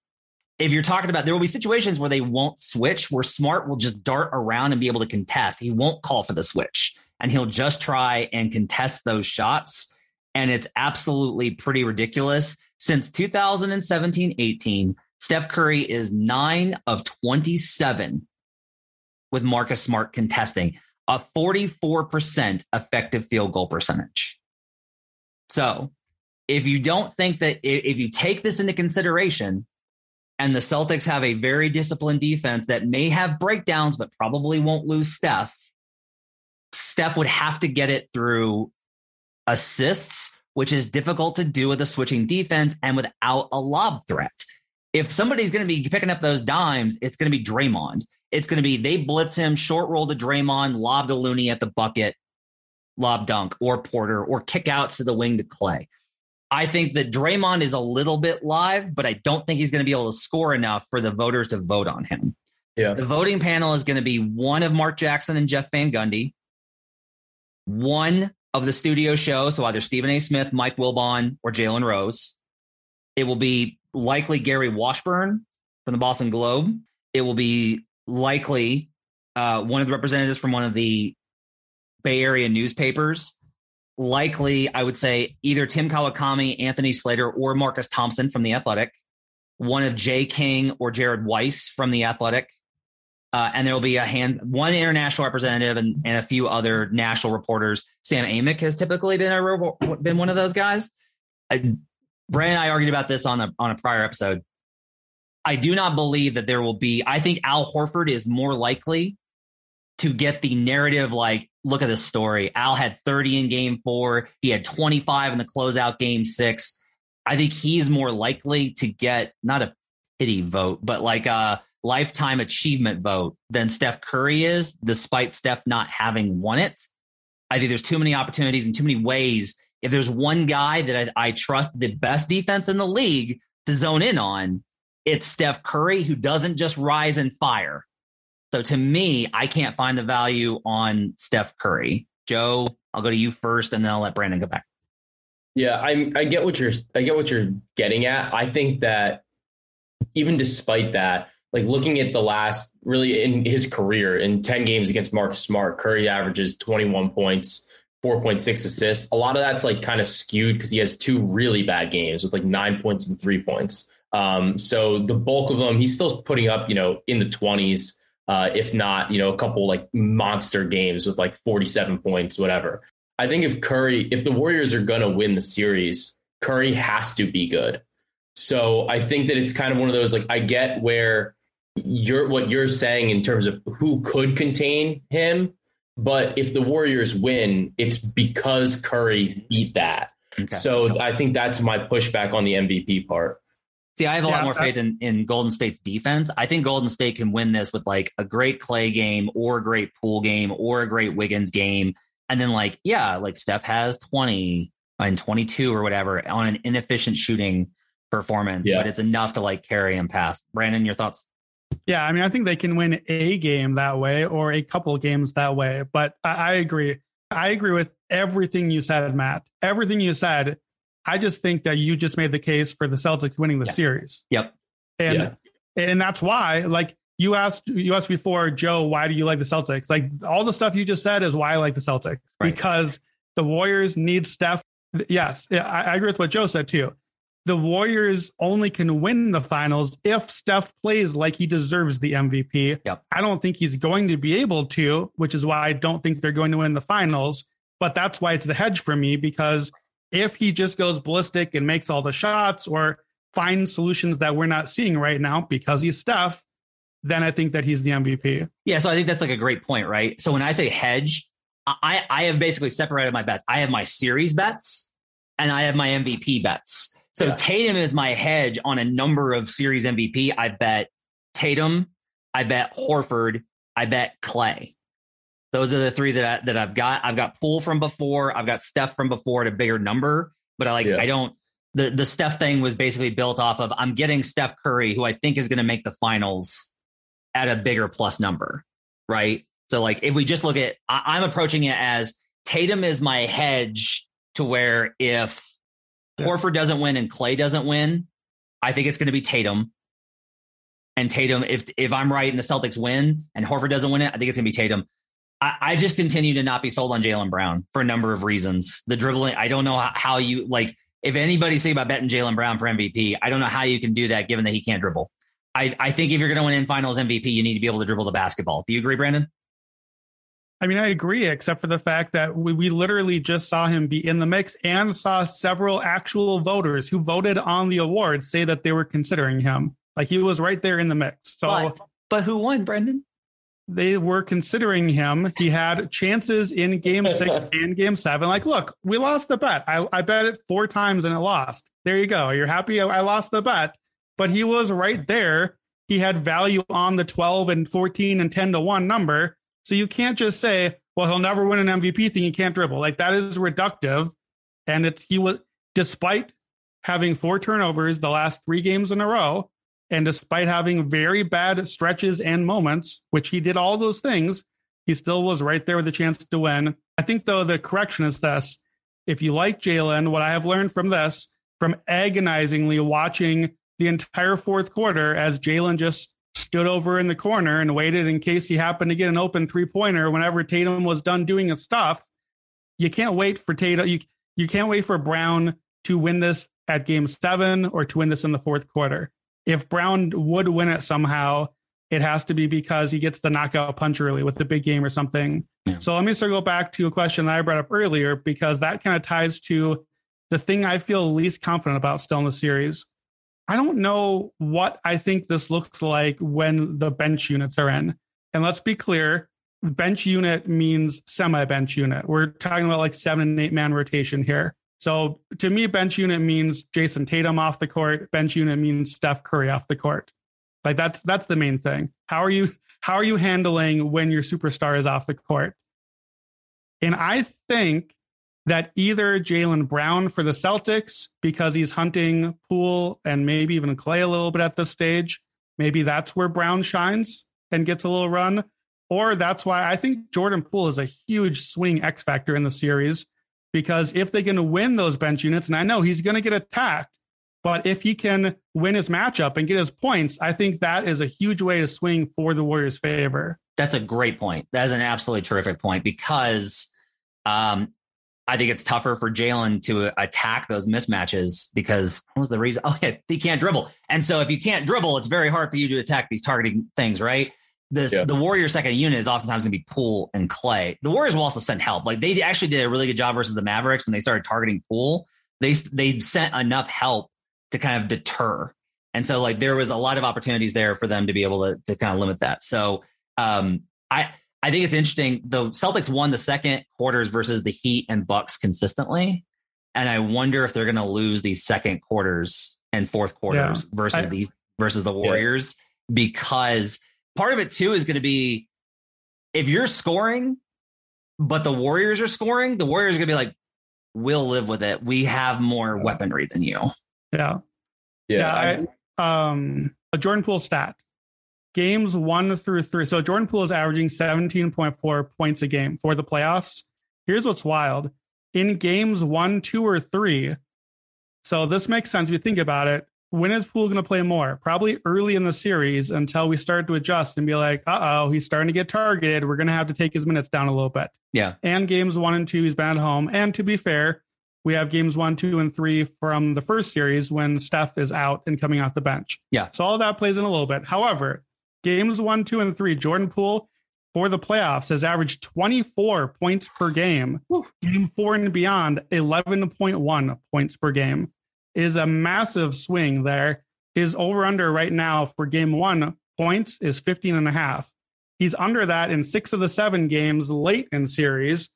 If you're talking about, there will be situations where they won't switch, where Smart will just dart around and be able to contest. He won't call for the switch and he'll just try and contest those shots. And it's absolutely pretty ridiculous. Since 2017 18, Steph Curry is nine of 27 with Marcus Smart contesting, a 44% effective field goal percentage. So if you don't think that, if you take this into consideration, and the Celtics have a very disciplined defense that may have breakdowns, but probably won't lose Steph, Steph would have to get it through assists, which is difficult to do with a switching defense and without a lob threat. If somebody's going to be picking up those dimes, it's going to be Draymond. It's going to be they blitz him, short roll to Draymond, lob to Looney at the bucket, lob dunk, or Porter, or kick outs to the wing to Klay. I think that Draymond is a little bit live, but I don't think he's going to be able to score enough for the voters to vote on him. Yeah. The voting panel is going to be one of Mark Jackson and Jeff Van Gundy, one of the studio show, so either Stephen A. Smith, Mike Wilbon, or Jalen Rose. It will be likely Gary Washburn from the Boston Globe. It will be likely uh, one of the representatives from one of the Bay Area newspapers. Likely, I would say either Tim Kawakami, Anthony Slater, or Marcus Thompson from The Athletic. One of Jay King or Jared Weiss from The Athletic. Uh, and there will be a hand, one international representative and, and a few other national reporters. Sam Amick has typically been a been one of those guys. I, and I argued about this on a on a prior episode. I do not believe that there will be. I think Al Horford is more likely to get the narrative. Like, look at this story. Al had 30 in game four. He had 25 in the closeout game six. I think he's more likely to get not a pity vote, but like a lifetime achievement vote than Steph Curry is, despite Steph not having won it. I think there's too many opportunities and too many ways. If there's one guy that I, I trust the best defense in the league to zone in on, it's Steph Curry, who doesn't just rise and fire. So to me, I can't find the value on Steph Curry. Joe, I'll go to you first, and then I'll let Brandon go back. Yeah, I I get what you're I get what you're getting at. I think that even despite that, like looking at the last really in his career in 10 games against Marcus Smart, Curry averages 21 points, 4.6 assists. A lot of that's like kind of skewed because he has two really bad games with like nine points and three points. Um, so the bulk of them, he's still putting up, you know, in the 20s, uh, if not, you know, a couple like monster games with like 47 points, whatever. I think if Curry, if the Warriors are going to win the series, Curry has to be good. So I think that it's kind of one of those like I get where you're what you're saying in terms of who could contain him, but if the Warriors win, it's because Curry beat that. Okay. So I think that's my pushback on the MVP part. See, I have a yeah, lot more faith in, in Golden State's defense. I think Golden State can win this with like a great Klay game or a great Poole game or a great Wiggins game. And then, like, yeah, like Steph has 20 and 22 or whatever on an inefficient shooting performance, yeah. but it's enough to like carry him past. Brandon, your thoughts? Yeah, I mean, I think they can win a game that way or a couple games that way. But I, I agree. I agree with everything you said, Matt. Everything you said. I just think that you just made the case for the Celtics winning the yeah. series. Yep. And yeah. and that's why, like you asked you asked before, Joe, why do you like the Celtics? Like all the stuff you just said is why I like the Celtics. Right. Because the Warriors need Steph. Yes, I, I agree with what Joe said too the Warriors only can win the finals if Steph plays like he deserves the MVP. Yep. I don't think he's going to be able to, which is why I don't think they're going to win the finals. But that's why it's the hedge for me because if he just goes ballistic and makes all the shots or finds solutions that we're not seeing right now because he's Steph, then I think that he's the MVP. Yeah, so I think that's like a great point, right? So when I say hedge, I I have basically separated my bets. I have my series bets and I have my MVP bets. So yeah. Tatum is my hedge on a number of series MVP. I bet Tatum, I bet Horford, I bet Klay. Those are the three that I, that I've got. I've got Poole from before. I've got Steph from before at a bigger number, but I like yeah. I don't the the Steph thing was basically built off of I'm getting Steph Curry, who I think is going to make the finals at a bigger plus number, right? So like if we just look at, I, am approaching it as Tatum is my hedge to where if Horford doesn't win and Klay doesn't win, I think it's going to be Tatum. And Tatum, if if I'm right and the Celtics win and Horford doesn't win it, I think it's going to be Tatum. I, I, just continue to not be sold on Jaylen Brown for a number of reasons. The dribbling, I don't know how, how you like if anybody's thinking about betting Jaylen Brown for MVP, I don't know how you can do that given that he can't dribble. I, I think if you're going to win in finals MVP, you need to be able to dribble the basketball. Do you agree, Brandon? I mean, I agree, except for the fact that we, we literally just saw him be in the mix and saw several actual voters who voted on the awards say that they were considering him. Like he was right there in the mix. So, but, but who won, Brendan? they were considering him. He had chances in game six and game seven. Like, look, we lost the bet. I, I bet it four times and it lost. There you go. You're happy I lost the bet, but he was right there. He had value on the 12 and 14 and 10 to 1 number. So you can't just say, well, he'll never win an MVP thing. He can't dribble. Like that is reductive. And it's he was despite having four turnovers the last three games in a row, and despite having very bad stretches and moments, which he did all those things, he still was right there with a chance to win. I think, though, the correction is this if you like Jaylen, what I have learned from this, from agonizingly watching the entire fourth quarter as Jaylen just stood over in the corner and waited in case he happened to get an open three pointer whenever Tatum was done doing his stuff. You can't wait for Tatum. You, you can't wait for Brown to win this at game seven or to win this in the fourth quarter if Brown would win it somehow, it has to be because he gets the knockout punch early with the big game or something. Yeah. So let me circle back to a question that I brought up earlier because that kind of ties to the thing I feel least confident about still in the series. I don't know what I think this looks like when the bench units are in. And let's be clear bench unit means semi bench unit. We're talking about like seven and eight man rotation here. So to me, bench unit means Jayson Tatum off the court. Bench unit means Steph Curry off the court. Like that's that's the main thing. How are you how are you handling when your superstar is off the court? And I think that either Jaylen Brown for the Celtics, because he's hunting Poole and maybe even Klay a little bit at this stage, maybe that's where Brown shines and gets a little run. Or that's why I think Jordan Poole is a huge swing X factor in the series because if they can win those bench units, and I know he's going to get attacked, but if he can win his matchup and get his points, I think that is a huge way to swing for the Warriors' favor. That's a great point. That is an absolutely terrific point because um, I think it's tougher for Jaylen to attack those mismatches because what was the reason? Oh, yeah, he can't dribble. And so if you can't dribble, it's very hard for you to attack these targeting things, right? the yeah. the Warriors second unit is oftentimes going to be Poole and Klay. The Warriors will also send help. Like they actually did a really good job versus the Mavericks when they started targeting Poole. They they sent enough help to kind of deter. And so like there was a lot of opportunities there for them to be able to to kind of limit that. So um I I think it's interesting. The Celtics won the second quarters versus the Heat and Bucks consistently. And I wonder if they're going to lose these second quarters and fourth quarters yeah. versus I, these versus the Warriors yeah. because part of it too is going to be if you're scoring, but the Warriors are scoring, the Warriors are going to be like, we'll live with it. We have more weaponry than you. Yeah. Yeah. yeah I, um, a Jordan Poole stat games one through three. So Jordan Poole is averaging 17.4 points a game for the playoffs. Here's what's wild in games one, two, or three. So this makes sense if you think about it when is Poole going to play more? Probably early in the series until we start to adjust and be like, uh oh, he's starting to get targeted. We're going to have to take his minutes down a little bit. Yeah. And games one and two, he's been at home. And to be fair, we have games one, two, and three from the first series when Steph is out and coming off the bench. Yeah. So all that plays in a little bit. However, games one, two, and three, Jordan Poole for the playoffs has averaged 24 points per game. Woo. Game four and beyond, 11.1 points per game is a massive swing there. His over under right now for game one points is 15 and a half. He's under that in six of the seven games late in series.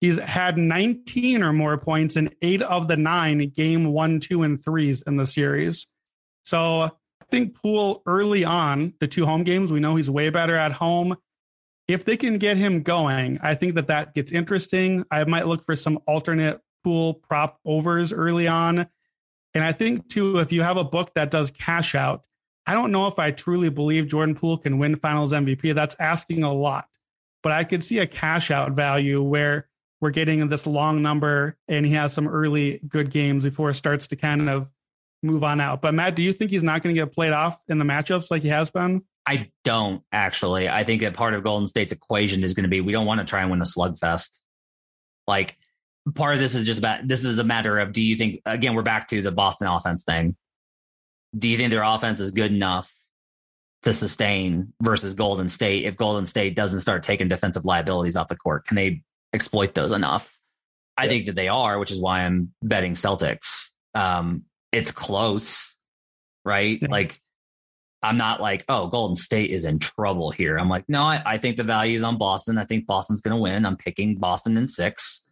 He's had 19 or more points in eight of the nine game one, two, and threes in the series. So think Poole early on, the two home games, we know he's way better at home. If they can get him going, I think that that gets interesting. I might look for some alternate Poole prop overs early on And I think too, if you have a book that does cash out, I don't know if I truly believe Jordan Poole can win finals MVP. That's asking a lot. But I could see a cash out value where we're getting this long number and he has some early good games before it starts to kind of move on out. But Matt, do you think he's not going to get played off in the matchups like he has been? I don't actually. I think that part of Golden State's equation is going to be we don't want to try and win a slugfest. Like part of this is just about this is a matter of do you think again we're back to the Boston offense thing. Do you think their offense is good enough to sustain versus Golden State if Golden State doesn't start taking defensive liabilities off the court? Can they exploit those enough? I think that they are, which is why I'm betting Celtics. Um, it's close, right? Yeah. Like I'm not like, oh, Golden State is in trouble here. I'm like, no, I, I think the value is on Boston. I think Boston's going to win. I'm picking Boston in six.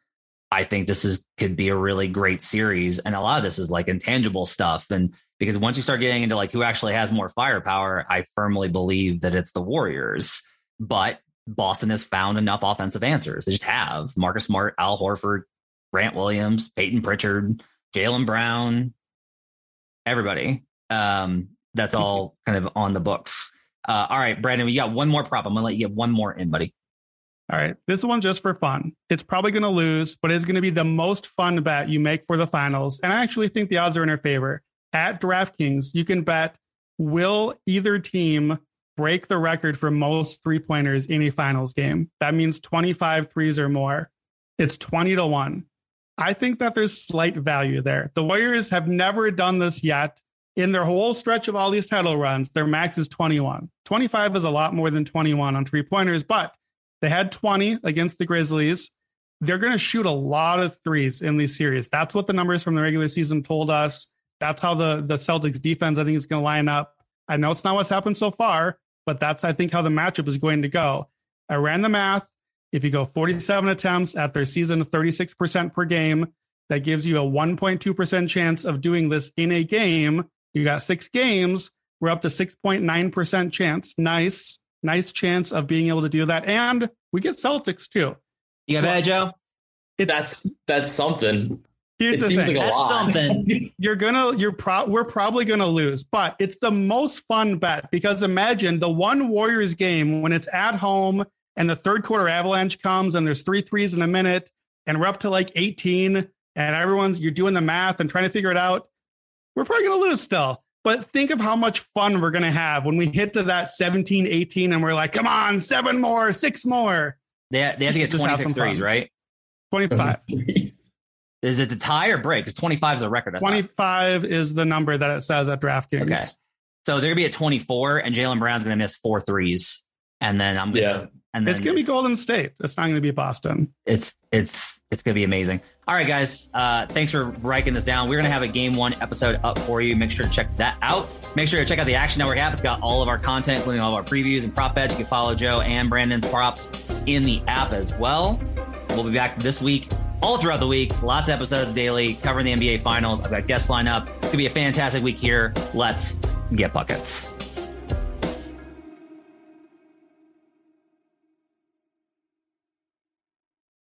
I think this is could be a really great series, and a lot of this is like intangible stuff. And because once you start getting into like who actually has more firepower, I firmly believe that it's the Warriors. But Boston has found enough offensive answers. They just have Marcus Smart, Al Horford, Grant Williams, Payton Pritchard, Jaylen Brown, everybody. Um, that's all kind of on the books. Uh, all right, Brandon, we got one more prop. I'm gonna let you get one more in, buddy. All right, this one just for fun. It's probably going to lose, but it's going to be the most fun bet you make for the finals. And I actually think the odds are in our favor. At DraftKings, you can bet will either team break the record for most three pointers in a finals game. That means 25 threes or more. It's 20 to 1. I think that there's slight value there. The Warriors have never done this yet in their whole stretch of all these title runs, their max is 21. 25 is a lot more than 21 on three pointers, but they had 20 against the Grizzlies. They're going to shoot a lot of threes in these series. That's what the numbers from the regular season told us. That's how the, the Celtics defense, I think, is going to line up. I know it's not what's happened so far, but that's, I think, how the matchup is going to go. I ran the math. If you go 47 attempts at their season 36% per game, that gives you a 1.2% chance of doing this in a game you got six games. We're up to 6.9% chance. Nice, nice chance of being able to do that. And we get Celtics too. You got well, Joe? It's, that's that's something. Here's it the seems thing. like a that's lot. something. you're gonna, you're pro, we're probably gonna lose, but it's the most fun bet because imagine the one Warriors game when it's at home and the third quarter avalanche comes and there's three threes in a minute and we're up to like 18 and everyone's you're doing the math and trying to figure it out we're probably going to lose still. But think of how much fun we're going to have when we hit to that 17, 18, and we're like, come on, seven more, six more. They, they have to get 26 threes, right? 25. is it the tie or break? Because 25 is a record. 25 is the number that it says at DraftKings. Okay. So they're going to be at 24, and jaylen Brown's going to miss four threes. And then I'm going to. Yeah. And then it's going to be Golden State. It's not going to be Boston. It's it's it's going to be amazing. All right, guys. Uh, thanks for breaking this down. We're going to have a game one episode up for you. Make sure to check that out. Make sure to check out the Action Network app. It's got all of our content, including all of our previews and prop bets. You can follow Joe and Brandon's props in the app as well. We'll be back this week, all throughout the week. Lots of episodes daily covering the NBA Finals. I've got guests lined up. It's going to be a fantastic week here. Let's get buckets.